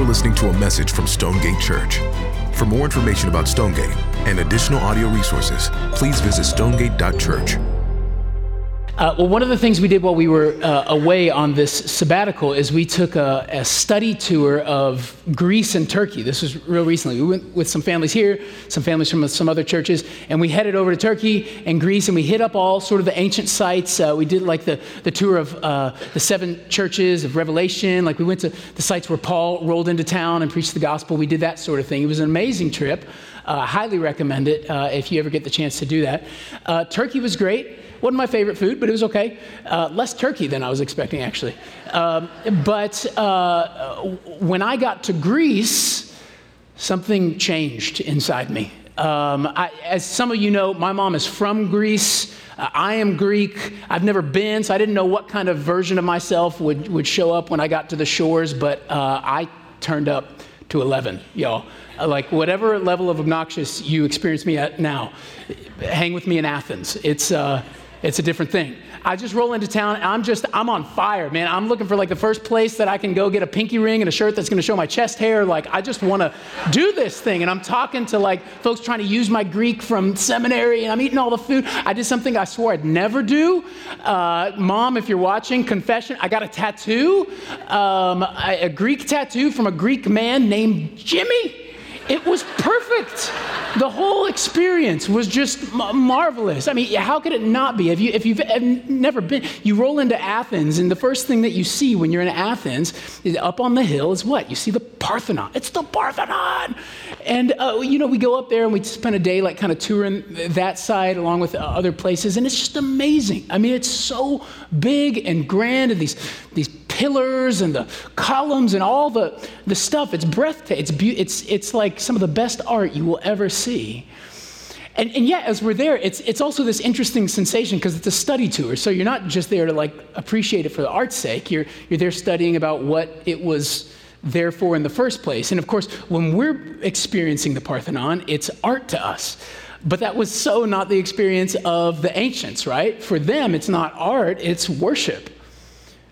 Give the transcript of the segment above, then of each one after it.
You're listening to a message from Stonegate Church. For more information about Stonegate and additional audio resources, please visit stonegate.church. Uh, well, one of the things we did while we were uh, away on this sabbatical is we took a, a, study tour of Greece and Turkey. This was real recently. We went with some families here, some families from some other churches, and we headed over to Turkey and Greece, and we hit up all sort of the ancient sites. Uh, we did like the, the tour of uh, the seven churches of Revelation. Like we went to the sites where Paul rolled into town and preached the gospel. We did that sort of thing. It was an amazing trip. Uh, highly recommend it uh, if you ever get the chance to do that. Turkey was great. Wasn't my favorite food, but it was okay. Uh, less turkey than I was expecting, actually. Um, but uh, when I got to Greece, something changed inside me. Um, I, as some of you know, my mom is from Greece. Uh, I am Greek. I've never been, so I didn't know what kind of version of myself would, would show up when I got to the shores, but uh, I turned up to 11, y'all. Uh, like whatever level of obnoxious you experience me at now, hang with me in Athens. It's, uh, it's a different thing. I just roll into town I'm just, I'm on fire, man. I'm looking for like the first place that I can go get a pinky ring and a shirt that's gonna show my chest hair. Like, I just wanna do this thing. And I'm talking to like folks trying to use my Greek from seminary and I'm eating all the food. I did something I swore I'd never do. Uh, Mom, if you're watching, confession, I got a tattoo, um, a Greek tattoo from a Greek man named Jimmy. It was perfect. The whole experience was just marvelous. I mean, how could it not be? If, you, if you've never been, you roll into Athens, and the first thing that you see when you're in Athens, is up on the hill, is what? You see the Parthenon. It's the Parthenon. And, uh, you know, we go up there and we spend a day like kind of touring that side along with other places, and it's just amazing. I mean, it's so big and grand, and these, these pillars and the columns and all the, the stuff. It's breathtaking. It's, be- it's, it's like some of the best art you will ever see. And, and yet, as we're there, it's, it's also this interesting sensation because it's a study tour. So you're not just there to like appreciate it for the art's sake. You're, you're there studying about what it was there for in the first place. And of course, when we're experiencing the Parthenon, it's art to us. But that was so not the experience of the ancients, right? For them, it's not art, it's worship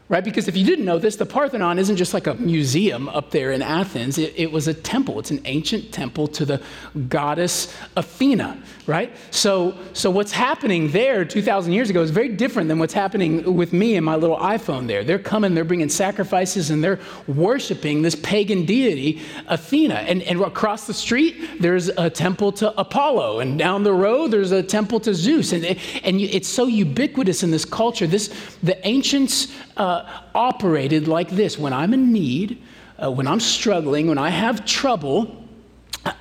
right? Because if you didn't know this, the Parthenon isn't just like a museum up there in Athens, it, it, was a temple. It's an ancient temple to the goddess Athena, right? So, so what's happening there 2,000 years ago is very different than what's happening with me and my little iPhone there. They're coming, they're bringing sacrifices, and they're worshiping this pagan deity, Athena. And, and across the street, there's a temple to Apollo, and down the road, there's a temple to Zeus. And, and it's so ubiquitous in this culture. This, the ancients, uh, operated like this when I'm in need, uh, when I'm struggling, when I have trouble,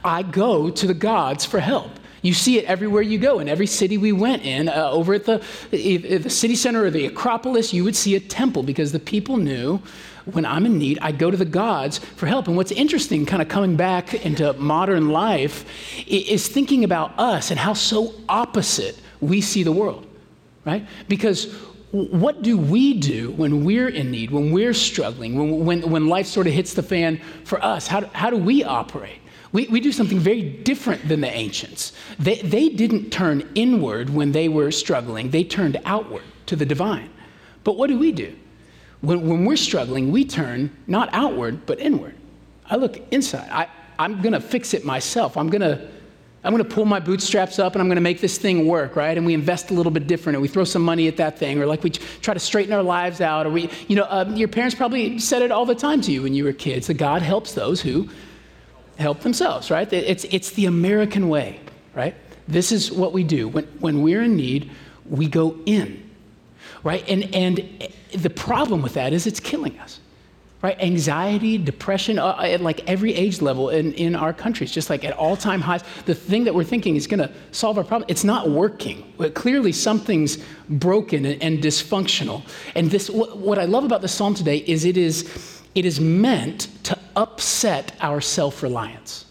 I go to the gods for help. You see it everywhere you go. In every city we went in, uh, over at the, the city center or the Acropolis, you would see a temple because the people knew when I'm in need, I go to the gods for help. And what's interesting, kind of coming back into modern life, is thinking about us and how so opposite we see the world, right? Because what do we do when we're in need, when we're struggling, when, when, when life sort of hits the fan for us? How, how do we operate? We, we do something very different than the ancients. They, they didn't turn inward when they were struggling, they turned outward to the divine. But what do we do? When, when we're struggling, we turn not outward, but inward. I look inside. I, I'm going to fix it myself. I'm going to I'm going to pull my bootstraps up and I'm going to make this thing work, right? And we invest a little bit different, and we throw some money at that thing, or like we try to straighten our lives out, or we, you know, uh, your parents probably said it all the time to you when you were kids that God helps those who help themselves, right? It's, it's the American way, right? This is what we do. When, when we're in need, we go in, right? And, and the problem with that is it's killing us right? Anxiety, depression, uh, at like every age level in, in our countries, just like at all time highs. The thing that we're thinking is going to solve our problem, it's not working. Clearly, something's broken and, and dysfunctional. And this, what, what I love about the psalm today is it is, it is meant to upset our self reliance.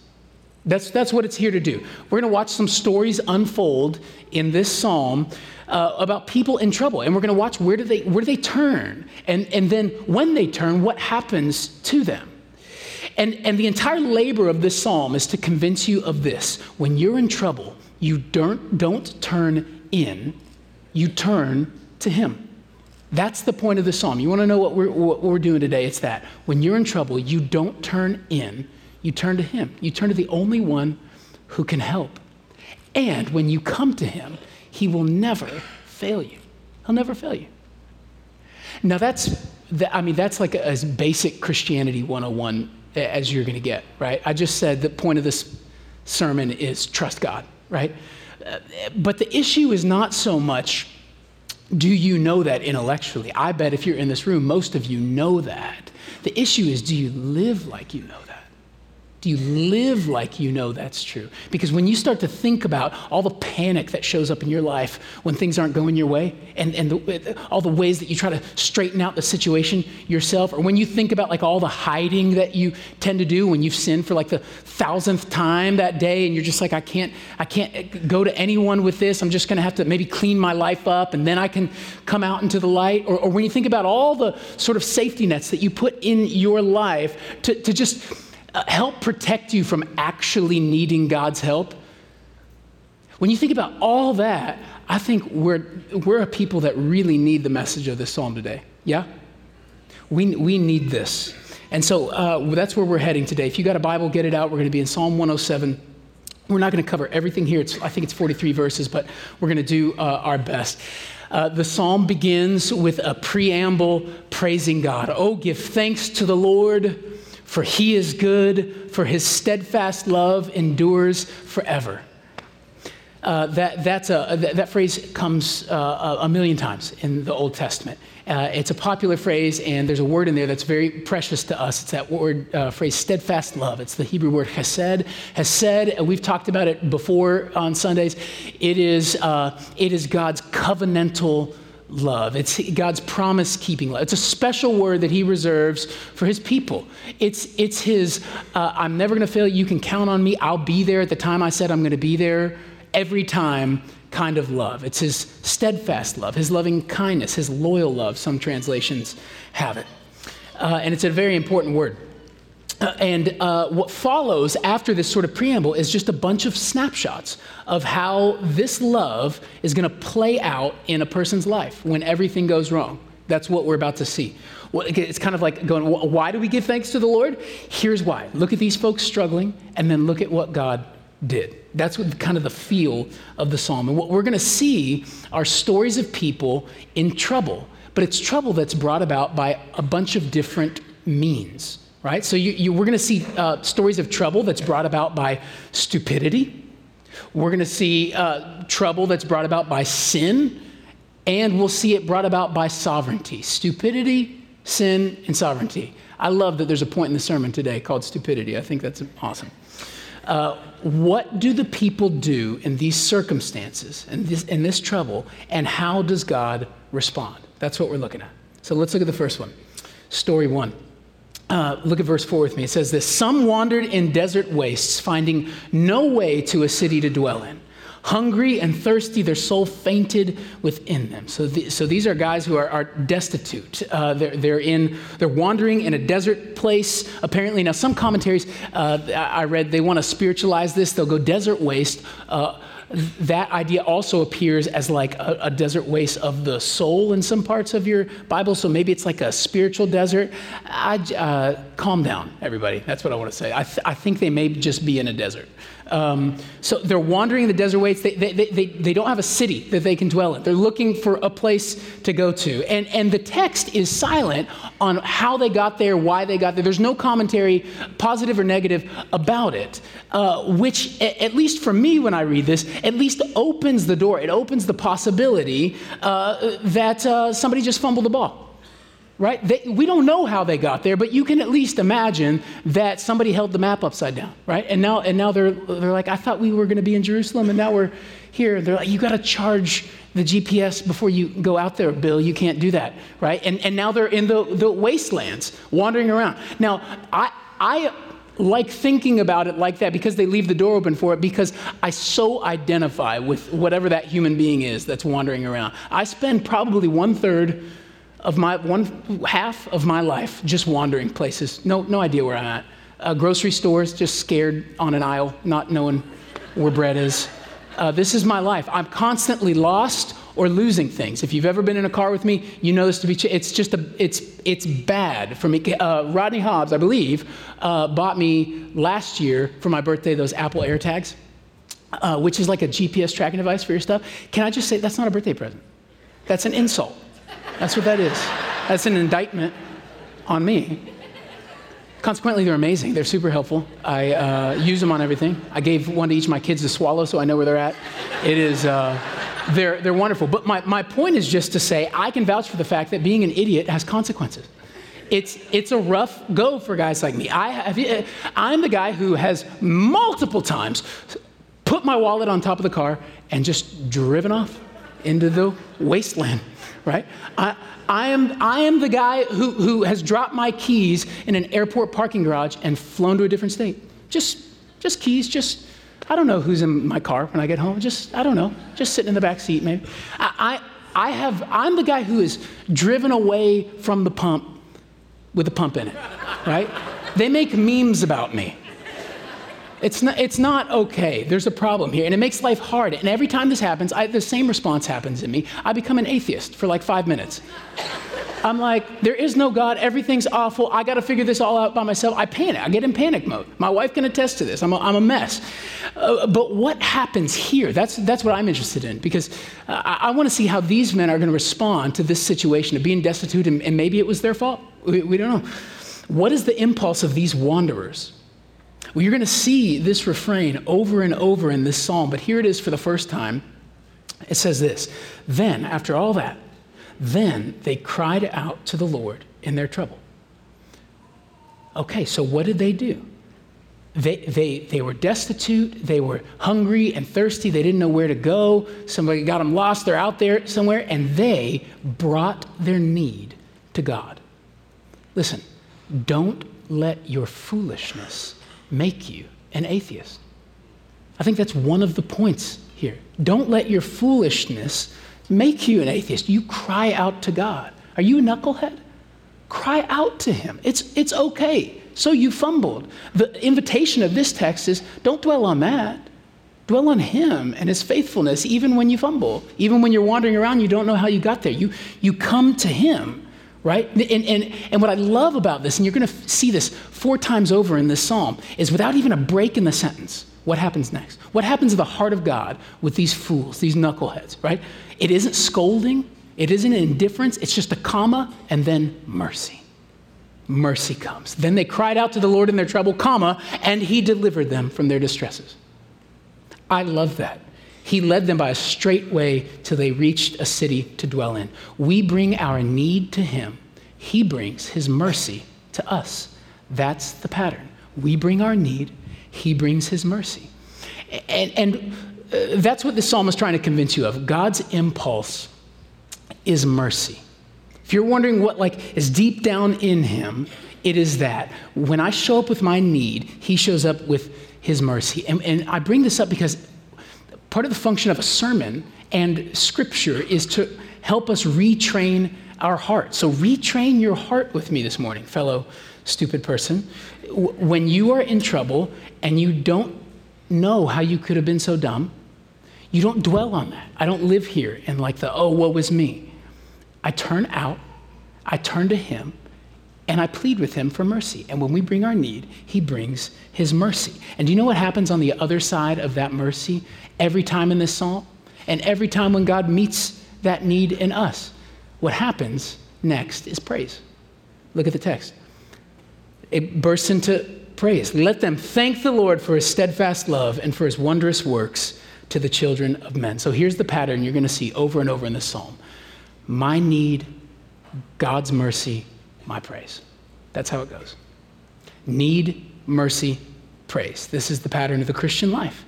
That's, that's what it's here to do. We're going to watch some stories unfold in this psalm uh, about people in trouble. And we're going to watch where do they, where do they turn? And, and then when they turn, what happens to them? And, and the entire labor of this psalm is to convince you of this. When you're in trouble, you don't, don't turn in, you turn to Him. That's the point of the psalm. You want to know what we're, what we're doing today? It's that. When you're in trouble, you don't turn in, you turn to Him. You turn to the only one who can help. And when you come to Him, He will never fail you. He'll never fail you. Now, that's, I mean, that's like as basic Christianity 101 as you're going to get, right? I just said the point of this sermon is trust God, right? Uh, but the issue is not so much do you know that intellectually? I bet if you're in this room, most of you know that. The issue is do you live like you know do you live like you know that's true? Because when you start to think about all the panic that shows up in your life when things aren't going your way, and, and the, all the ways that you try to straighten out the situation yourself, or when you think about like all the hiding that you tend to do when you've sinned for like the thousandth time that day, and you're just like, I can't, I can't go to anyone with this. I'm just going to have to maybe clean my life up, and then I can come out into the light. Or, or when you think about all the sort of safety nets that you put in your life to, to just help protect you from actually needing God's help. When you think about all that, I think we're, we're a people that really need the message of this psalm today. Yeah? We, we need this. And so uh, that's where we're heading today. If you got a Bible, get it out. We're going to be in Psalm 107. We're not going to cover everything here. It's, I think it's 43 verses, but we're going to do uh, our best. Uh, the psalm begins with a preamble praising God. Oh, give thanks to the Lord for he is good, for his steadfast love endures forever. Uh, that, that's a, that, that phrase comes uh, a million times in the Old Testament. Uh, it's a popular phrase, and there's a word in there that's very precious to us. It's that word uh, phrase, steadfast love. It's the Hebrew word chesed. Hesed, we've talked about it before on Sundays. It is, uh, it is God's covenantal love. It's God's promise keeping love. It's a special word that He reserves for His people. It's, it's His, uh, I'm never going to fail you. You can count on me. I'll be there at the time I said I'm going to be there every time kind of love. It's His steadfast love, His loving kindness, His loyal love. Some translations have it. Uh, and it's a very important word. Uh, and uh, what follows after this sort of preamble is just a bunch of snapshots of how this love is going to play out in a person's life when everything goes wrong. That's what we're about to see. It's kind of like going, why do we give thanks to the Lord? Here's why. Look at these folks struggling, and then look at what God did. That's what kind of the feel of the psalm. And what we're going to see are stories of people in trouble, but it's trouble that's brought about by a bunch of different means right? So you, you, we're going to see uh, stories of trouble that's brought about by stupidity. We're going to see uh, trouble that's brought about by sin, and we'll see it brought about by sovereignty. Stupidity, sin, and sovereignty. I love that there's a point in the sermon today called stupidity. I think that's awesome. Uh, what do the people do in these circumstances and this, in this trouble, and how does God respond? That's what we're looking at. So let's look at the first one. Story one. Uh, look at verse 4 with me. It says this Some wandered in desert wastes, finding no way to a city to dwell in. Hungry and thirsty, their soul fainted within them. So, the, so these are guys who are, are destitute. Uh, they're, they're, in, they're wandering in a desert place, apparently. Now, some commentaries uh, I read, they want to spiritualize this. They'll go desert waste. That idea also appears as like a, a, desert waste of the soul in some parts of your Bible. So maybe it's like a spiritual desert. I, uh, calm down, everybody. That's what I want to say. I, th- I think they may just be in a desert. Um, so they're wandering in the desert wastes. They, they, they, they don't have a city that they can dwell in. They're looking for a place to go to. And, and the text is silent on how they got there, why they got there. There's no commentary, positive or negative, about it, uh, which, at least for me when I read this, at least opens the door. It opens the possibility uh, that uh, somebody just fumbled the ball right? They, we don't know how they got there, but you can at least imagine that somebody held the map upside down, right? And now, and now they're, they're like, I thought we were going to be in Jerusalem, and now we're here. They're like, you got to charge the GPS before you go out there, Bill. You can't do that, right? And, and now they're in the, the wastelands, wandering around. Now, I, I like thinking about it like that because they leave the door open for it because I so identify with whatever that human being is that's wandering around. I spend probably one third of my one half of my life just wandering places, no, no idea where I'm at. Uh, grocery stores, just scared on an aisle, not knowing where bread is. Uh, this is my life. I'm constantly lost or losing things. If you've ever been in a car with me, you know this to be. True. It's just a. It's it's bad for me. Uh, Rodney Hobbs, I believe, uh, bought me last year for my birthday those Apple AirTags, uh, which is like a GPS tracking device for your stuff. Can I just say that's not a birthday present? That's an insult. That's what that is. That's an indictment on me. Consequently, they're amazing. They're super helpful. I uh, use them on everything. I gave one to each of my kids to swallow so I know where they're at. It is, uh, they're, they're wonderful. But my, my point is just to say I can vouch for the fact that being an idiot has consequences. It's, it's a rough go for guys like me. I have, I'm the guy who has multiple times put my wallet on top of the car and just driven off into the wasteland, right? I, I am, I am the guy who, who has dropped my keys in an airport parking garage and flown to a different state. Just, just keys, just, I don't know who's in my car when I get home. Just, I don't know, just sitting in the back seat maybe. I, I, I have, I'm the guy who is driven away from the pump with a pump in it, right? They make memes about me. It's not, it's not okay. There's a problem here. And it makes life hard. And every time this happens, I, the same response happens in me. I become an atheist for like five minutes. I'm like, there is no God. Everything's awful. I got to figure this all out by myself. I panic. I get in panic mode. My wife can attest to this. I'm a, I'm a mess. Uh, but what happens here? That's, that's what I'm interested in because I, I want to see how these men are going to respond to this situation of being destitute and, and maybe it was their fault. We, we don't know. What is the impulse of these wanderers? Well, you're going to see this refrain over and over in this psalm, but here it is for the first time. It says this Then, after all that, then they cried out to the Lord in their trouble. Okay, so what did they do? They, they, they were destitute, they were hungry and thirsty, they didn't know where to go. Somebody got them lost, they're out there somewhere, and they brought their need to God. Listen, don't let your foolishness make you an atheist. I think that's one of the points here. Don't let your foolishness make you an atheist. You cry out to God. Are you a knucklehead? Cry out to Him. It's, it's okay. So you fumbled. The invitation of this text is don't dwell on that. Dwell on Him and His faithfulness, even when you fumble, even when you're wandering around, you don't know how you got there. You, you come to Him right? And, and, and what I love about this, and you're going to see this four times over in this psalm, is without even a break in the sentence, what happens next? What happens to the heart of God with these fools, these knuckleheads, right? It isn't scolding, it isn't indifference, it's just a comma and then mercy. Mercy comes. Then they cried out to the Lord in their trouble, comma, and he delivered them from their distresses. I love that. He led them by a straight way till they reached a city to dwell in. We bring our need to Him, He brings His mercy to us. That's the pattern. We bring our need, He brings His mercy. And, and uh, that's what the psalm is trying to convince you of. God's impulse is mercy. If you're wondering what like is deep down in him, it is that when I show up with my need, he shows up with his mercy. And, and I bring this up because part of the function of a sermon and scripture is to help us retrain our heart. So, retrain your heart with me this morning, fellow stupid person. When you are in trouble and you don't know how you could have been so dumb, you don't dwell on that. I don't live here in like the, oh, what was me. I turn out, I turn to Him, and I plead with Him for mercy. And when we bring our need, He brings His mercy. And do you know what happens on the other side of that mercy? every time in this psalm and every time when God meets that need in us. What happens next is praise. Look at the text. It bursts into praise. Let them thank the Lord for his steadfast love and for his wondrous works to the children of men. So here's the pattern you're going to see over and over in this psalm my need, God's mercy, my praise. That's how it goes. Need, mercy, praise. This is the pattern of the Christian life.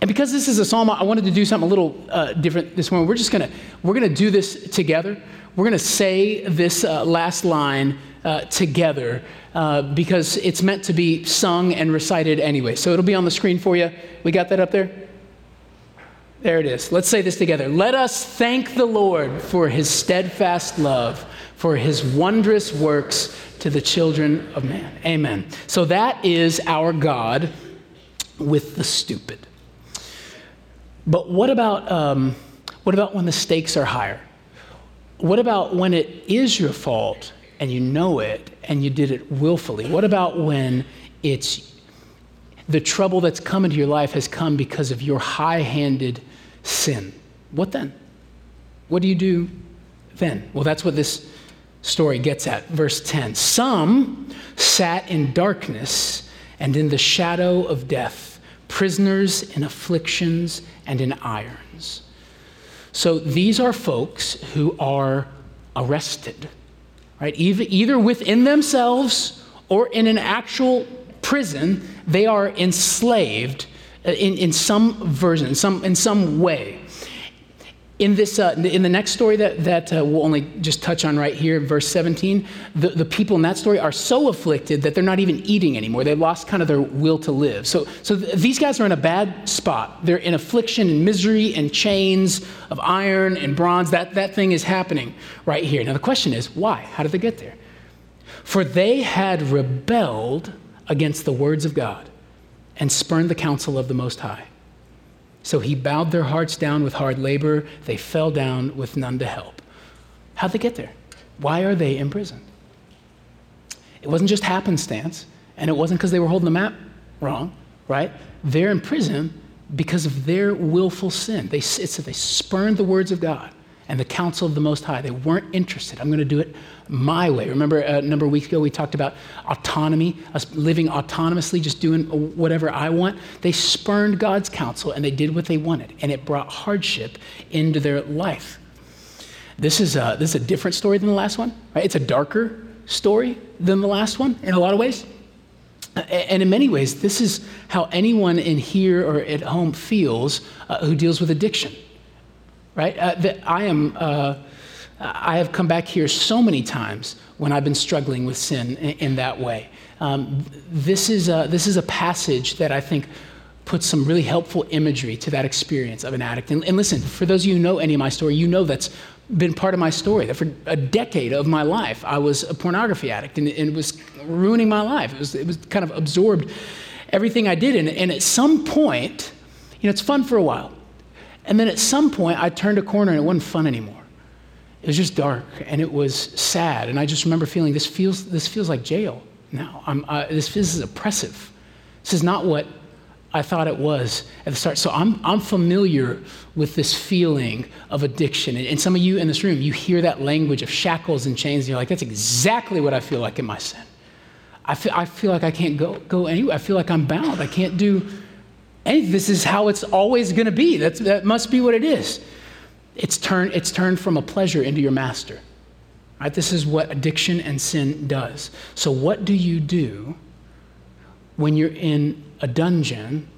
And because this is a psalm, I wanted to do something a little uh, different this morning. We're just gonna we're gonna do this together. We're gonna say this uh, last line uh, together uh, because it's meant to be sung and recited anyway. So it'll be on the screen for you. We got that up there. There it is. Let's say this together. Let us thank the Lord for His steadfast love, for His wondrous works to the children of man. Amen. So that is our God with the stupid. But what about, um, What about when the stakes are higher? What about when it is your fault and you know it and you did it willfully? What about when it's the trouble that's come into your life has come because of your high handed sin? What then? What do you do then? Well, that's what this story gets at. Verse 10 Some sat in darkness and in the shadow of death, prisoners in afflictions and in irons. So these are folks who are arrested, right? Either, within themselves or in an actual prison, they are enslaved uh, in, in some version, some, in some way in this uh, in the next story that, that uh, we'll only just touch on right here verse 17 the, the people in that story are so afflicted that they're not even eating anymore. They lost kind of their will to live. So so th- these guys are in a bad spot. They're in affliction and misery and chains of iron and bronze. That that thing is happening right here. Now the question is why? How did they get there? For they had rebelled against the words of god and spurned the counsel of the most high so he bowed their hearts down with hard labor. They fell down with none to help. How'd they get there? Why are they imprisoned? It wasn't just happenstance, and it wasn't because they were holding the map wrong, right? They're in prison because of their willful sin. They, it said they spurned the words of God and the counsel of the Most High. They weren't interested. I'm going to do it my way. Remember a number of weeks ago we talked about autonomy, us living autonomously, just doing whatever I want. They spurned God's counsel and they did what they wanted, and it brought hardship into their life. This is a, this is a different story than the last one, right? It's a darker story than the last one in a lot of ways. And in many ways, this is how anyone in here or at home feels uh, who deals with addiction, right? Uh, that I am. Uh, I have come back here so many times when I've been struggling with sin in, in that way. Um, this, is a, this is a passage that I think puts some really helpful imagery to that experience of an addict. And, and listen, for those of you who know any of my story, you know that's been part of my story. That for a decade of my life, I was a pornography addict, and, and it was ruining my life. It was, it was kind of absorbed everything I did. And, and at some point, you know, it's fun for a while. And then at some point, I turned a corner and it wasn't fun anymore it was just dark and it was sad. And I just remember feeling this feels, this feels like jail now. Uh, this, this is oppressive. This is not what I thought it was at the start. So I'm, I'm familiar with this feeling of addiction. And, and some of you in this room, you hear that language of shackles and chains, and you're like, that's exactly what I feel like in my sin. I feel, I feel like I can't go, go anywhere. I feel like I'm bound. I can't do This is how it's always going to be. That's, that must be what it is. It's turned, it's turned from a pleasure into your master. Right? This is what addiction and sin does. So, what do you do when you're in a dungeon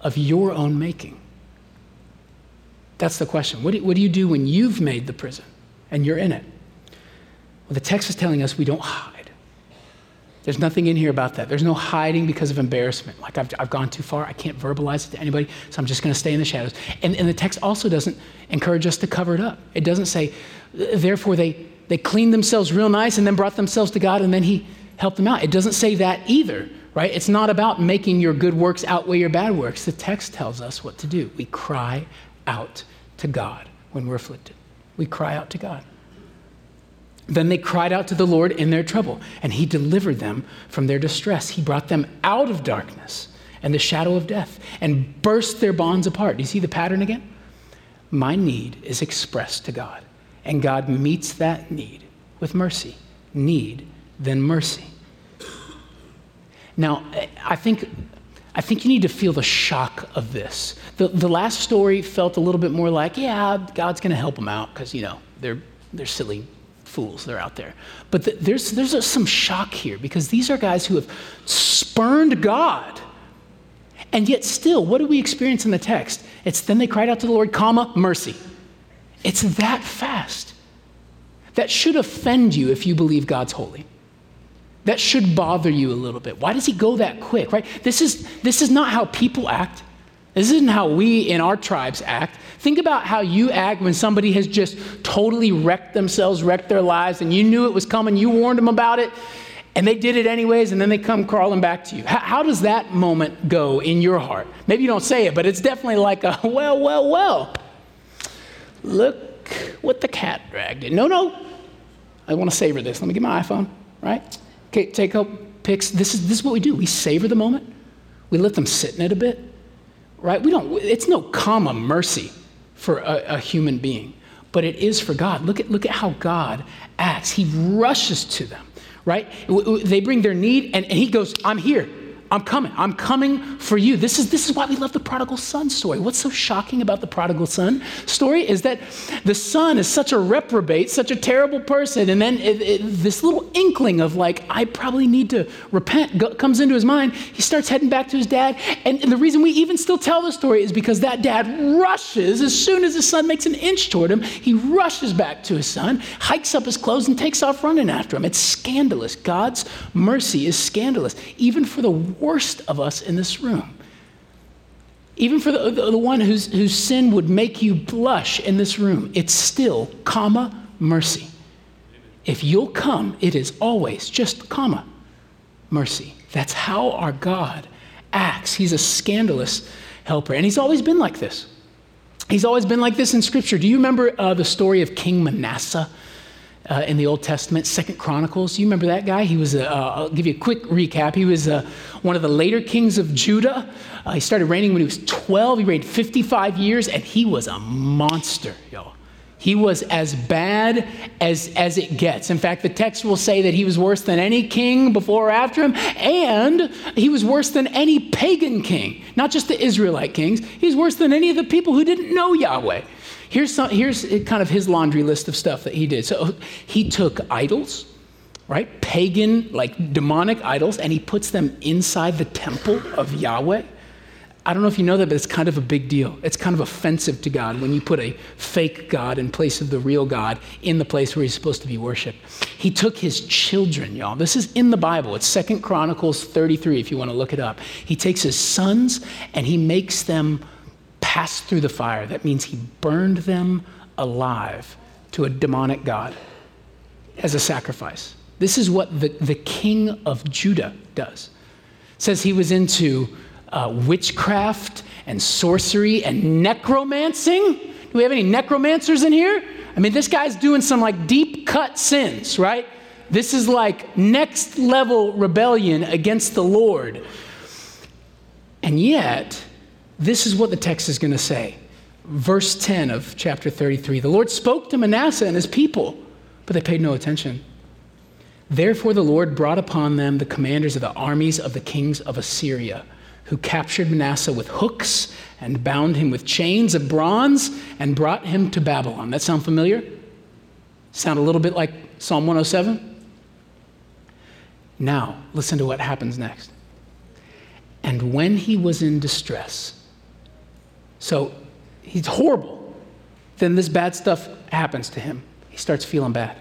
of your own making? That's the question. What do, what do you do when you've made the prison and you're in it? Well, the text is telling us we don't there's nothing in here about that. There's no hiding because of embarrassment. Like, I've, I've gone too far. I can't verbalize it to anybody, so I'm just going to stay in the shadows. And, and the text also doesn't encourage us to cover it up. It doesn't say, therefore, they, they cleaned themselves real nice and then brought themselves to God and then He helped them out. It doesn't say that either, right? It's not about making your good works outweigh your bad works. The text tells us what to do. We cry out to God when we're afflicted, we cry out to God. Then they cried out to the Lord in their trouble, and he delivered them from their distress. He brought them out of darkness and the shadow of death and burst their bonds apart. Do you see the pattern again? My need is expressed to God, and God meets that need with mercy. Need, then mercy. Now, I think, I think you need to feel the shock of this. The, the last story felt a little bit more like, yeah, God's going to help them out because, you know, they're, they're silly fools that are out there. But the, there's, there's some shock here because these are guys who have spurned God. And yet, still, what do we experience in the text? It's then they cried out to the Lord, comma, mercy. It's that fast. That should offend you if you believe God's holy. That should bother you a little bit. Why does he go that quick, right? This is, this is not how people act. This isn't how we in our tribes act. Think about how you act when somebody has just totally wrecked themselves, wrecked their lives, and you knew it was coming, you warned them about it, and they did it anyways, and then they come crawling back to you. How, how does that moment go in your heart? Maybe you don't say it, but it's definitely like a, well, well, well. Look what the cat dragged in. No, no. I want to savor this. Let me get my iPhone, right? Okay, take up pics. This is, this is what we do. We savor the moment. We let them sit in it a bit, right? We don't, it's no comma mercy for a, a human being, but it is for God. Look at, look at how God acts. He rushes to them, right? They bring their need, and, and He goes, I'm here. I'm coming. I'm coming for you. This is, this is why we love the prodigal son story. What's so shocking about the prodigal son story is that the son is such a reprobate, such a terrible person. And then it, it, this little inkling of, like, I probably need to repent go, comes into his mind. He starts heading back to his dad. And, and the reason we even still tell the story is because that dad rushes as soon as his son makes an inch toward him. He rushes back to his son, hikes up his clothes, and takes off running after him. It's scandalous. God's mercy is scandalous, even for the worst of us in this room. Even for the, the, the one whose, whose sin would make you blush in this room, it's still, comma, mercy. If you'll come, it is always just, comma, mercy. That's how our God acts. He's a scandalous helper. And he's always been like this. He's always been like this in Scripture. Do you remember uh, the story of King Manasseh? Uh, in the Old Testament, Second Chronicles. You remember that guy? He was, a, uh, I'll give you a quick recap. He was uh, one of the later kings of Judah. Uh, he started reigning when he was 12. He reigned 55 years, and he was a monster, y'all. He was as bad as, as it gets. In fact, the text will say that he was worse than any king before or after him, and he was worse than any pagan king, not just the Israelite kings. He was worse than any of the people who didn't know Yahweh. Here's, some, here's kind of his laundry list of stuff that he did. So he took idols, right? Pagan, like demonic idols, and he puts them inside the temple of Yahweh. I don't know if you know that, but it's kind of a big deal. It's kind of offensive to God when you put a fake God in place of the real God in the place where he's supposed to be worshiped. He took his children, y'all. This is in the Bible. It's Second Chronicles 33 if you want to look it up. He takes his sons and he makes them passed through the fire. That means he burned them alive to a demonic God as a sacrifice. This is what the, the king of Judah does. Says he was into uh, witchcraft and sorcery and necromancing. Do we have any necromancers in here? I mean, this guy's doing some like deep cut sins, right? This is like next level rebellion against the Lord. And yet, this is what the text is going to say. Verse 10 of chapter 33 The Lord spoke to Manasseh and his people, but they paid no attention. Therefore, the Lord brought upon them the commanders of the armies of the kings of Assyria, who captured Manasseh with hooks and bound him with chains of bronze and brought him to Babylon. That sound familiar? Sound a little bit like Psalm 107? Now, listen to what happens next. And when he was in distress, so he's horrible. Then this bad stuff happens to him. He starts feeling bad.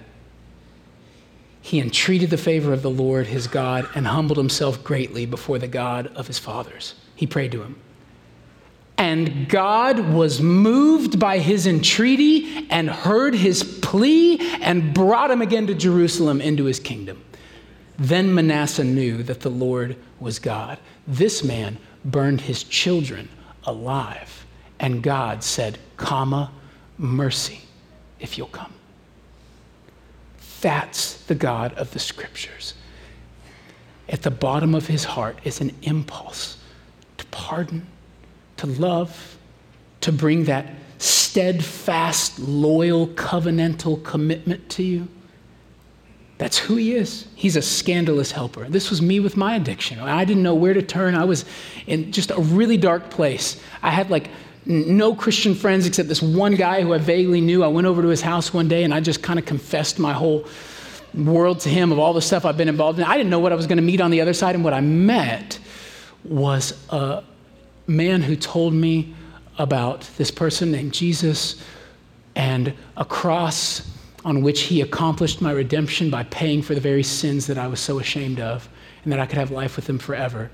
He entreated the favor of the Lord his God and humbled himself greatly before the God of his fathers. He prayed to him. And God was moved by his entreaty and heard his plea and brought him again to Jerusalem into his kingdom. Then Manasseh knew that the Lord was God. This man burned his children alive. And God said, comma, mercy, if you'll come. That's the God of the scriptures. At the bottom of his heart is an impulse to pardon, to love, to bring that steadfast, loyal, covenantal commitment to you. That's who he is. He's a scandalous helper. This was me with my addiction. I didn't know where to turn. I was in just a really dark place. I had like no Christian friends except this one guy who I vaguely knew. I went over to his house one day and I just kind of confessed my whole world to him of all the stuff I've been involved in. I didn't know what I was going to meet on the other side, and what I met was a man who told me about this person named Jesus and a cross on which he accomplished my redemption by paying for the very sins that I was so ashamed of, and that I could have life with him forever.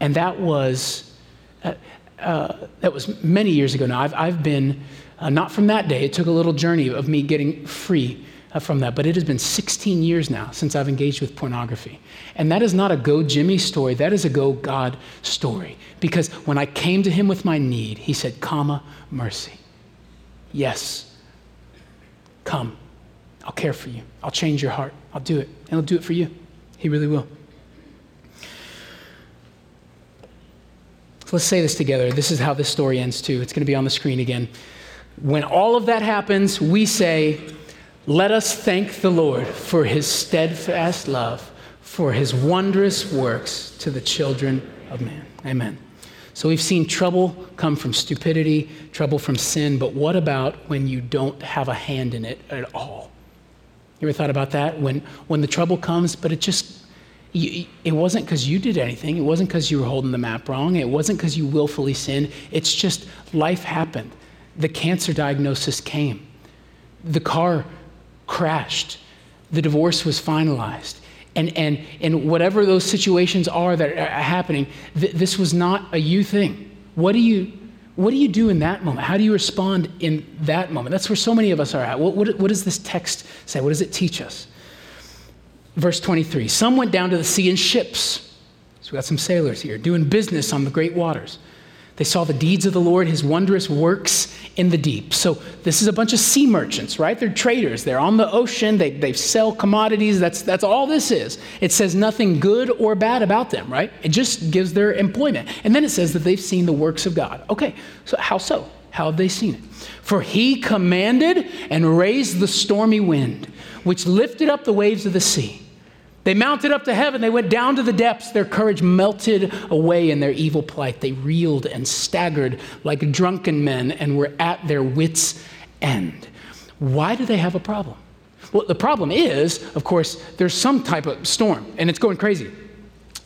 And that was. Uh, uh, that was many years ago now. I've, I've been, uh, not from that day, it took a little journey of me getting free uh, from that, but it has been 16 years now since I've engaged with pornography. And that is not a go Jimmy story, that is a go God story. Because when I came to him with my need, he said, comma, mercy. Yes. Come. I'll care for you. I'll change your heart. I'll do it. And He'll do it for you. He really will. Let's say this together. This is how this story ends, too. It's going to be on the screen again. When all of that happens, we say, Let us thank the Lord for his steadfast love, for his wondrous works to the children of man. Amen. So we've seen trouble come from stupidity, trouble from sin, but what about when you don't have a hand in it at all? You ever thought about that? When, when the trouble comes, but it just you, it wasn't because you did anything. It wasn't because you were holding the map wrong. It wasn't because you willfully sinned. It's just life happened. The cancer diagnosis came. The car crashed. The divorce was finalized. And, and, and whatever those situations are that are happening, th- this was not a you thing. What do, you, what do you do in that moment? How do you respond in that moment? That's where so many of us are at. What, what, what does this text say? What does it teach us? Verse 23 Some went down to the sea in ships. So we got some sailors here doing business on the great waters. They saw the deeds of the Lord, his wondrous works in the deep. So, this is a bunch of sea merchants, right? They're traders. They're on the ocean. They, they sell commodities. That's, that's all this is. It says nothing good or bad about them, right? It just gives their employment. And then it says that they've seen the works of God. Okay, so how so? How have they seen it? For he commanded and raised the stormy wind, which lifted up the waves of the sea. They mounted up to heaven. They went down to the depths. Their courage melted away in their evil plight. They reeled and staggered like drunken men and were at their wits' end. Why do they have a problem? Well, the problem is, of course, there's some type of storm and it's going crazy.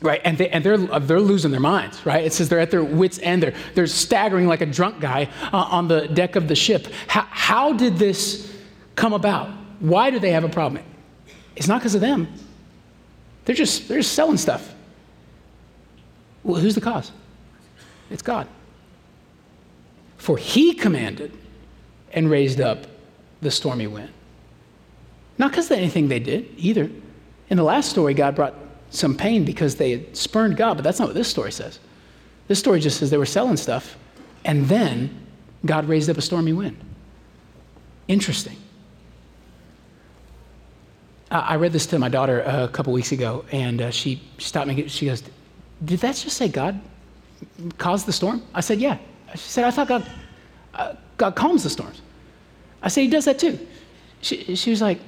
Right, and, they, and they're, they're losing their minds, right? It says they're at their wits' end. They're, they're staggering like a drunk guy uh, on the deck of the ship. How, how did this come about? Why do they have a problem? It's not because of them, they're just, they're just selling stuff. Well, who's the cause? It's God. For he commanded and raised up the stormy wind. Not because of anything they did either. In the last story, God brought some pain because they had spurned God, but that's not what this story says. This story just says they were selling stuff, and then God raised up a stormy wind. Interesting. I read this to my daughter a couple weeks ago, and uh, she stopped me. She goes, Did that just say God caused the storm? I said, Yeah. She said, I thought God, uh, God calms the storms. I said, He does that too. She, she was like,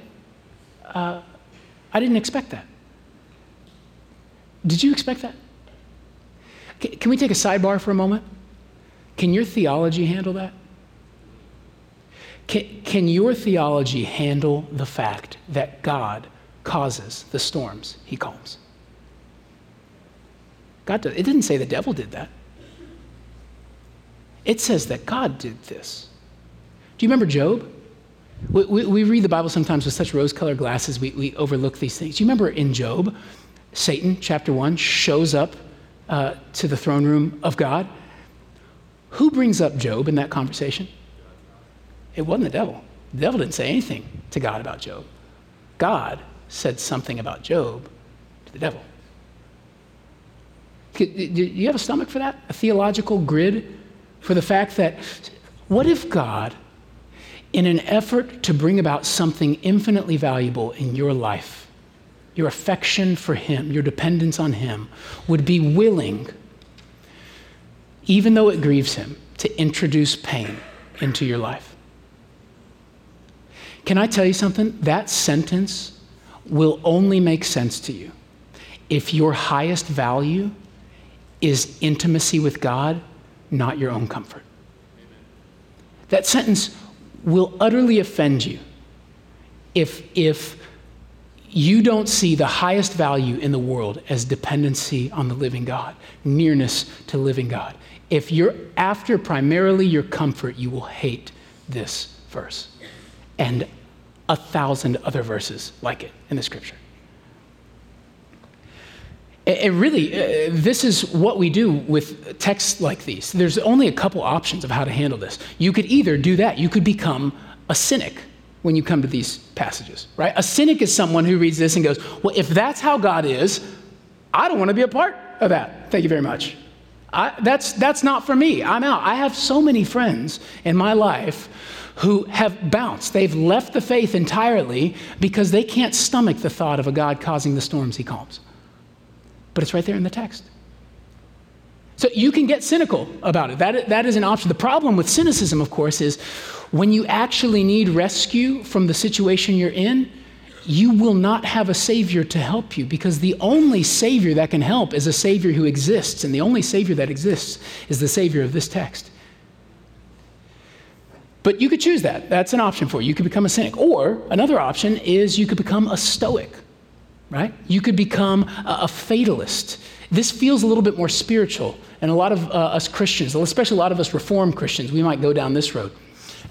uh, I didn't expect that. Did you expect that? Can, can we take a sidebar for a moment? Can your theology handle that? Can, can your theology handle the fact that God causes the storms he calms? God does. It didn't say the devil did that. It says that God did this. Do you remember Job? We, we, we read the Bible sometimes with such rose colored glasses, we, we overlook these things. Do you remember in Job, Satan, chapter 1, shows up uh, to the throne room of God? Who brings up Job in that conversation? It wasn't the devil. The devil didn't say anything to God about Job. God said something about Job to the devil. Do you have a stomach for that? A theological grid for the fact that what if God, in an effort to bring about something infinitely valuable in your life, your affection for Him, your dependence on Him, would be willing, even though it grieves Him, to introduce pain into your life? Can I tell you something? That sentence will only make sense to you if your highest value is intimacy with God, not your own comfort. That sentence will utterly offend you if, if you don't see the highest value in the world as dependency on the living God, nearness to living God. If you're after primarily your comfort, you will hate this verse. And a thousand other verses like it in the scripture. And really, uh, this is what we do with texts like these. There's only a couple options of how to handle this. You could either do that, you could become a cynic when you come to these passages, right? A cynic is someone who reads this and goes, Well, if that's how God is, I don't want to be a part of that. Thank you very much. I, that's, that's not for me. I'm out. I have so many friends in my life who have bounced. They've left the faith entirely because they can't stomach the thought of a God causing the storms he calms. But it's right there in the text. So you can get cynical about it. That, that is an option. The problem with cynicism, of course, is when you actually need rescue from the situation you're in, you will not have a Savior to help you because the only Savior that can help is a Savior who exists. And the only Savior that exists is the Savior of this text. But you could choose that. That's an option for you. You could become a cynic. Or another option is you could become a stoic, right? You could become a, a fatalist. This feels a little bit more spiritual. And a lot of uh, us Christians, especially a lot of us Reformed Christians, we might go down this road.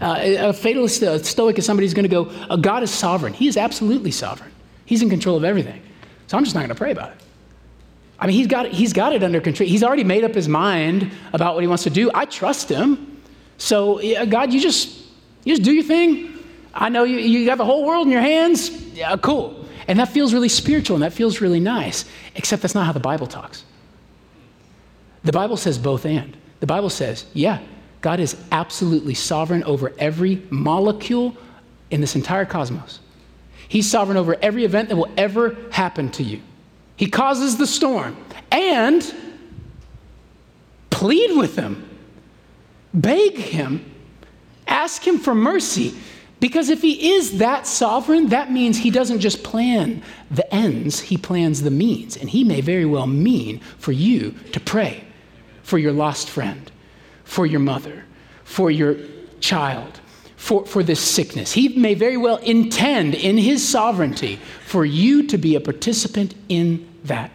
Uh, a fatalist, a stoic is somebody who's going to go, uh, God is sovereign. He is absolutely sovereign. He's in control of everything. So I'm just not going to pray about it. I mean, he's got, it, he's got it under control. He's already made up his mind about what he wants to do. I trust him. So, yeah, God, you just, you just do your thing. I know you, you got the whole world in your hands. Yeah, cool. And that feels really spiritual and that feels really nice, except that's not how the Bible talks. The Bible says both and. The Bible says, yeah, God is absolutely sovereign over every molecule in this entire cosmos. He's sovereign over every event that will ever happen to you. He causes the storm and plead with him Beg him, ask him for mercy. Because if he is that sovereign, that means he doesn't just plan the ends, he plans the means. And he may very well mean for you to pray for your lost friend, for your mother, for your child, for, for this sickness. He may very well intend in his sovereignty for you to be a participant in that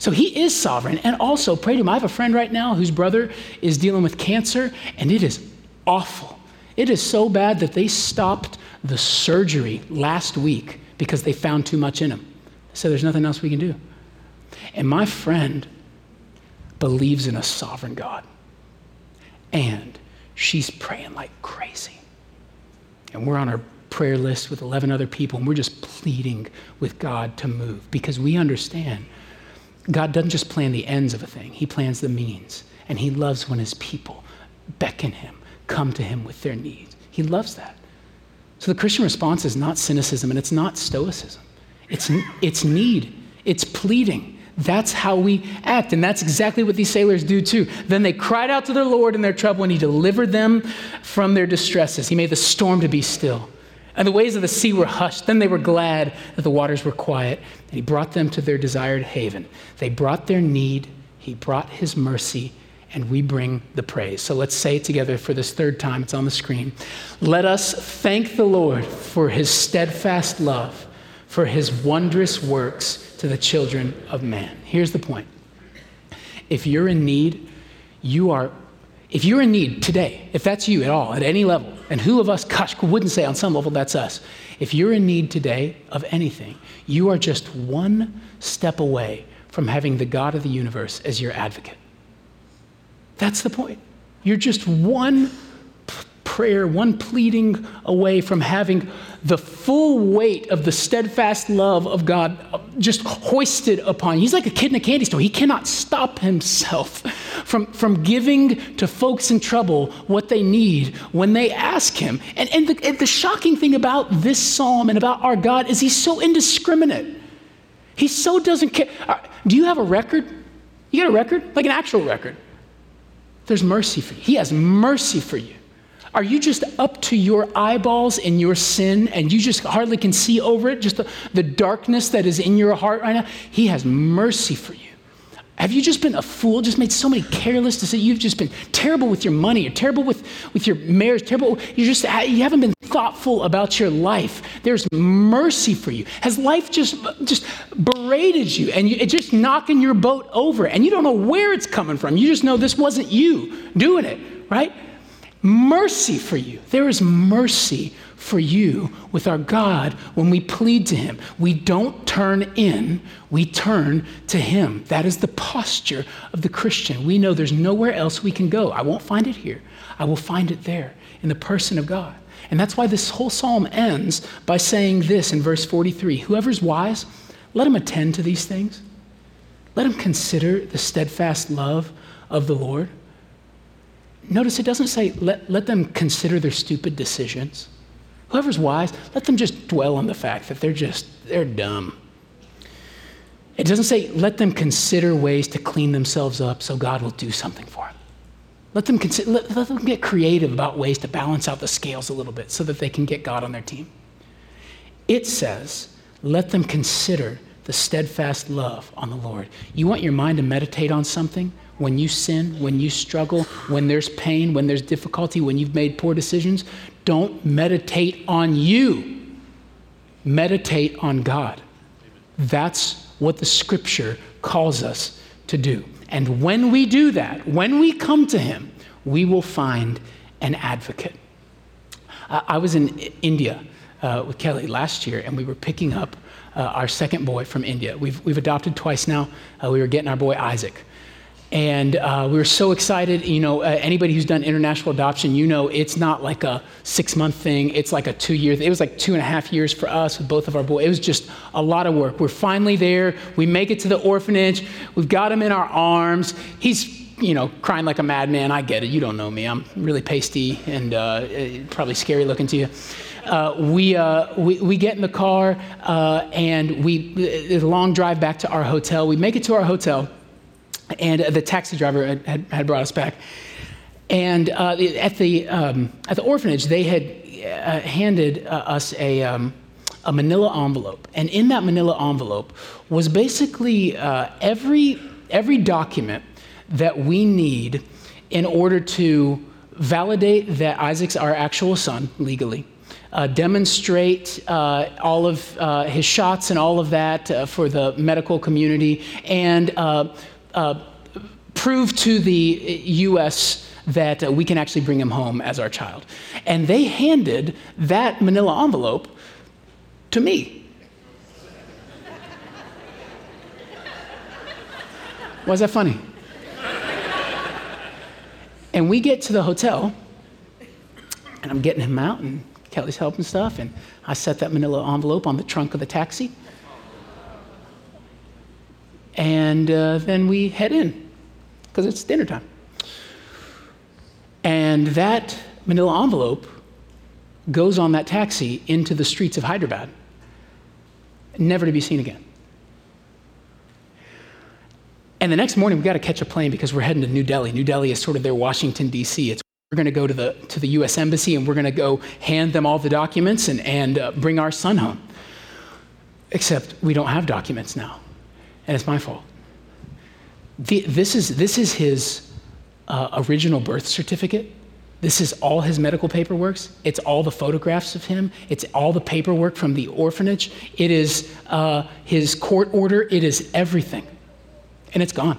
so he is sovereign. And also, pray to him. I have a friend right now whose brother is dealing with cancer, and it is awful. It is so bad that they stopped the surgery last week because they found too much in him. So there's nothing else we can do. And my friend believes in a sovereign God. And she's praying like crazy. And we're on our prayer list with 11 other people, and we're just pleading with God to move because we understand God doesn't just plan the ends of a thing, He plans the means. And He loves when His people beckon Him, come to Him with their needs. He loves that. So the Christian response is not cynicism and it's not stoicism, it's, it's need, it's pleading. That's how we act. And that's exactly what these sailors do too. Then they cried out to their Lord in their trouble, and He delivered them from their distresses. He made the storm to be still. And the waves of the sea were hushed. Then they were glad that the waters were quiet, and he brought them to their desired haven. They brought their need, he brought his mercy, and we bring the praise. So let's say it together for this third time. It's on the screen. Let us thank the Lord for his steadfast love, for his wondrous works to the children of man. Here's the point if you're in need, you are if you're in need today, if that's you at all, at any level, and who of us, gosh, wouldn't say on some level that's us, if you're in need today of anything, you are just one step away from having the God of the universe as your advocate. That's the point. You're just one prayer, one pleading away from having the full weight of the steadfast love of God just hoisted upon. He's like a kid in a candy store. He cannot stop himself from, from giving to folks in trouble what they need when they ask him. And, and, the, and the shocking thing about this psalm and about our God is he's so indiscriminate. He so doesn't care. Uh, do you have a record? You got a record? Like an actual record. There's mercy for you. He has mercy for you. Are you just up to your eyeballs in your sin and you just hardly can see over it, just the, the darkness that is in your heart right now? He has mercy for you. Have you just been a fool, just made so many careless decisions? You've just been terrible with your money, you're terrible with, with your marriage, terrible. You just you haven't been thoughtful about your life. There's mercy for you. Has life just just berated you and you, just knocking your boat over and you don't know where it's coming from? You just know this wasn't you doing it, right? Mercy for you. There is mercy for you with our God when we plead to Him. We don't turn in, we turn to Him. That is the posture of the Christian. We know there's nowhere else we can go. I won't find it here, I will find it there in the person of God. And that's why this whole psalm ends by saying this in verse 43 Whoever's wise, let him attend to these things. Let him consider the steadfast love of the Lord. Notice it doesn't say let, let them consider their stupid decisions. Whoever's wise, let them just dwell on the fact that they're just, they're dumb. It doesn't say let them consider ways to clean themselves up so God will do something for them. Let them, consider, let, let them get creative about ways to balance out the scales a little bit so that they can get God on their team. It says, let them consider the steadfast love on the Lord. You want your mind to meditate on something? When you sin, when you struggle, when there's pain, when there's difficulty, when you've made poor decisions, don't meditate on you. Meditate on God. That's what the scripture calls us to do. And when we do that, when we come to Him, we will find an advocate. I was in India uh, with Kelly last year, and we were picking up uh, our second boy from India. We've, we've adopted twice now. Uh, we were getting our boy Isaac. And uh, we were so excited. You know, uh, anybody who's done international adoption, you know, it's not like a six month thing. It's like a two year. It was like two and a half years for us with both of our boys. It was just a lot of work. We're finally there. We make it to the orphanage. We've got him in our arms. He's you know, crying like a madman. I get it. You don't know me. I'm really pasty and uh, probably scary looking to you. Uh, we, uh, we, we get in the car uh, and we, the long drive back to our hotel. We make it to our hotel and the taxi driver had, had brought us back. And uh, at, the, um, at the orphanage, they had uh, handed uh, us a, um, a manila envelope. And in that manila envelope was basically uh, every, every document that we need in order to validate that Isaac's our actual son legally. Uh, demonstrate uh, all of his shots and all of that for the medical community, and uh, prove to the U.S. that uh, we can actually bring him home as our child. And they handed that manila envelope to me. Why is that funny? and we get to the hotel, and I'm getting him out, and Kelly's helping stuff, and I set that manila envelope on the trunk of the taxi. And uh, then we head in because it's dinner time. And that manila envelope goes on that taxi into the streets of Hyderabad, never to be seen again. And the next morning, we've got to catch a plane because we're heading to New Delhi. New Delhi is sort of their Washington, D.C. It's we're going to go to the, to the U.S. Embassy and we're going to go hand them all the documents and, and uh, bring our son home. Except we don't have documents now and it's my fault. The, this, is, this is his uh, original birth certificate. This is all his medical paperwork. It's all the photographs of him. It's all the paperwork from the orphanage. It is uh, his court order. It is everything. And it's gone.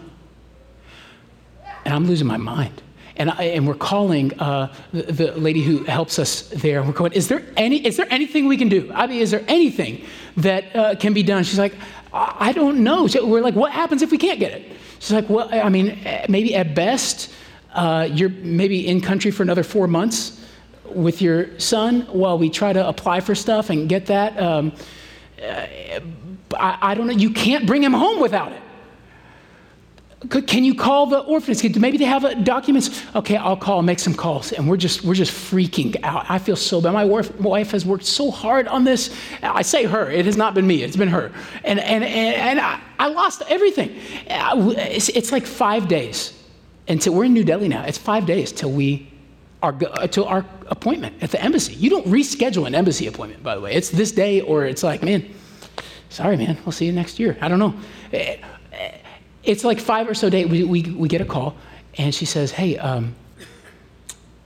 And I'm losing my mind. And, I, and we're calling uh, the, the, lady who helps us there. And We're going, is there, any, is there anything we can do? I mean, is there anything that uh, can be done? She's like, I don't know. So we're like, what happens if we can't get it? She's like, well, I mean, maybe at best, uh, you're maybe in country for another four months with your son while we try to apply for stuff and get that. Um, uh, I, I don't know. You can't bring him home without it. Can you call the orphanage? Maybe they have documents. Okay, I'll call, make some calls. And we're just, we're just freaking out. I feel so bad. My wife has worked so hard on this. I say her, it has not been me, it's been her. And, and, and, and I, I lost everything. Uh, it's, it's like five days until we're in New Delhi now. It's five days till we are, uh, till our appointment at the embassy. You don't reschedule an embassy appointment, by the way. It's this day or it's like, man, sorry, man, we'll see you next year. I don't know uh, it's like five or so days, we, we, we get a call, and she says, Hey, um,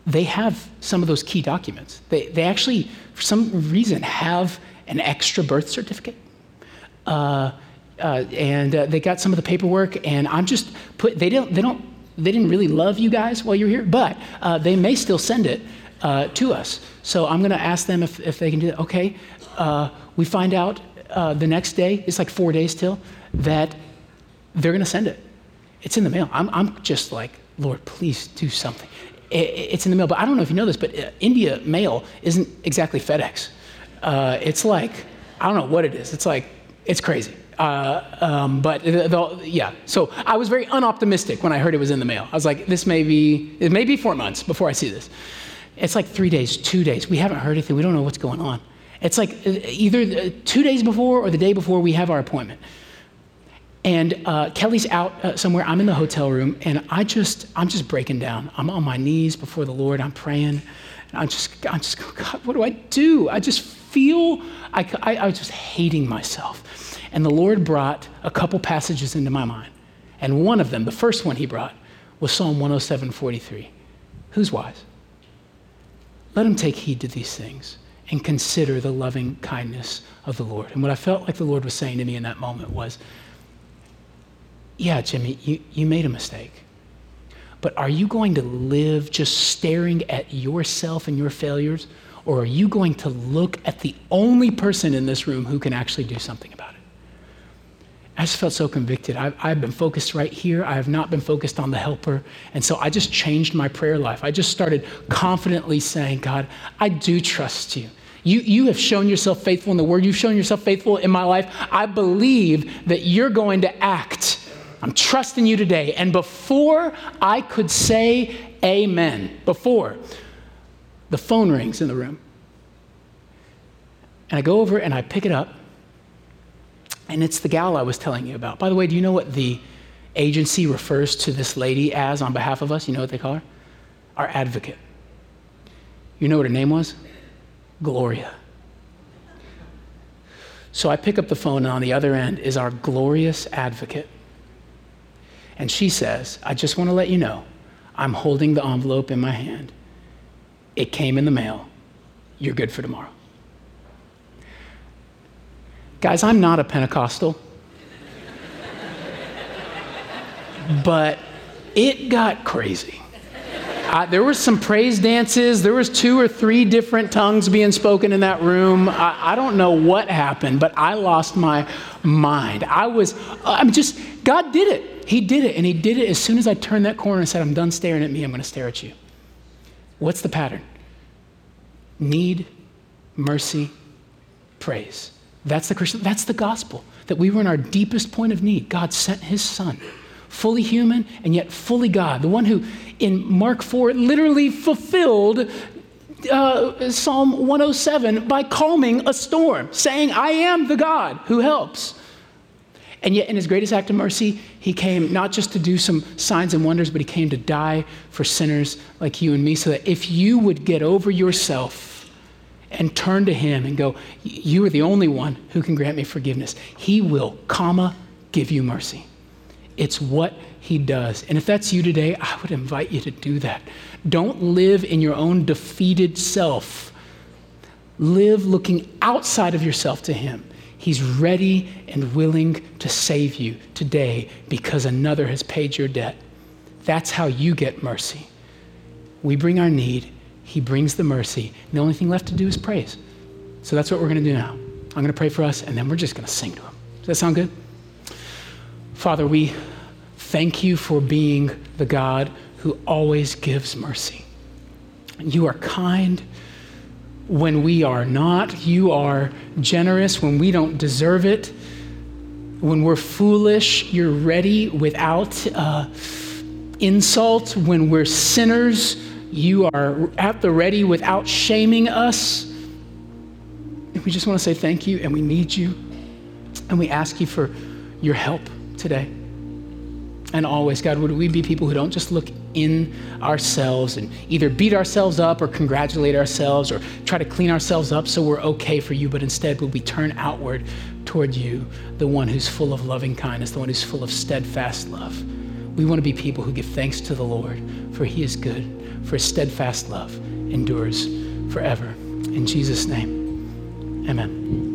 they have some of those key documents. They, they actually, for some reason, have an extra birth certificate. Uh, uh, and uh, they got some of the paperwork, and I'm just put. They don't. They don't. They didn't really love you guys while you're here, but uh, they may still send it uh, to us. So I'm to ask them if, if they can do that. Okay. Uh, we find out the next day. It's like four days till that they're going to send it. It's in the mail. I'm, I'm just like, Lord, please do something. It, it's in the mail. But I don't know if you know this, but uh, India mail isn't exactly FedEx. Uh, it's like, I don't know what it is. It's like, it's crazy. Uh, um, but the, the, yeah, so I was very unoptimistic when I heard it was in the mail. I was like, this may be, it may be four months before I see this. It's like three days, two days. We haven't heard anything. We don't know what's going on. It's like uh, either two days before or the day before we have our appointment. And uh, Kelly's out uh, somewhere. I'm in the hotel room, and I just, I'm just breaking down. I'm on my knees before the Lord. I'm praying. And I'm just, I'm just, God, what do I do? I just feel, I, I, I was just hating myself. And the Lord brought a couple passages into my mind. And one of them, the first one He brought, was Psalm 107 43. Who's wise? Let him take heed to these things and consider the loving kindness of the Lord. And what I felt like the Lord was saying to me in that moment was, yeah, Jimmy, you, you made a mistake. But are you going to live just staring at yourself and your failures? Or are you going to look at the only person in this room who can actually do something about it? I just felt so convicted. I've, I've, been focused right here. I have not been focused on the helper. And so I just changed my prayer life. I just started confidently saying, God, I do trust you. You, you have shown yourself faithful in the word. You've shown yourself faithful in my life. I believe that you're going to act I'm trusting you today. And before I could say amen, before the phone rings in the room, and I go over and I pick it up, and it's the gal I was telling you about. By the way, do you know what the agency refers to this lady as on behalf of us? You know what they call her? Our advocate. You know what her name was? Gloria. So I pick up the phone, and on the other end is our glorious advocate. And she says, I just want to let you know, I'm holding the envelope in my hand. It came in the mail. You're good for tomorrow. Guys, I'm not a Pentecostal, but it got crazy. I, there was some praise dances. There was two or three different tongues being spoken in that room. I, I don't know what happened, but I lost my mind. I was, I'm just, God did it. He did it, and he did it as soon as I turned that corner and said, I'm done staring at me, I'm going to stare at you. What's the pattern? Need, mercy, praise. That's the Christian, that's the gospel. That we were in our deepest point of need. God sent his son, fully human and yet fully God. The one who in Mark 4 literally fulfilled uh, Psalm 107 by calming a storm, saying, I am the God who helps. And yet, in his greatest act of mercy, he came not just to do some signs and wonders, but he came to die for sinners like you and me, so that if you would get over yourself and turn to him and go, You are the only one who can grant me forgiveness, he will, comma, give you mercy. It's what he does. And if that's you today, I would invite you to do that. Don't live in your own defeated self. Live looking outside of yourself to him He's ready and willing to save you today because another has paid your debt. That's how you get mercy. We bring our need, He brings the mercy. The only thing left to do is praise. So that's what we're going to do now. I'm going to pray for us, and then we're just going to sing to Him. Does that sound good? Father, we thank you for being the God who always gives mercy. You are kind when we are not. You are generous when we don't deserve it. When we're foolish, you're ready without uh, insult. When we're sinners, you are at the ready without shaming us. And we just want to say thank you and we need you. And we ask you for your help today. And always, God, would we be people who don't just look in ourselves and either beat ourselves up or congratulate ourselves or try to clean ourselves up so we're okay for you, but instead would we turn outward toward you, the one who's full of loving kindness, the one who's full of steadfast love. We want to be people who give thanks to the Lord, for he is good, for his steadfast love endures forever. In Jesus' name, amen.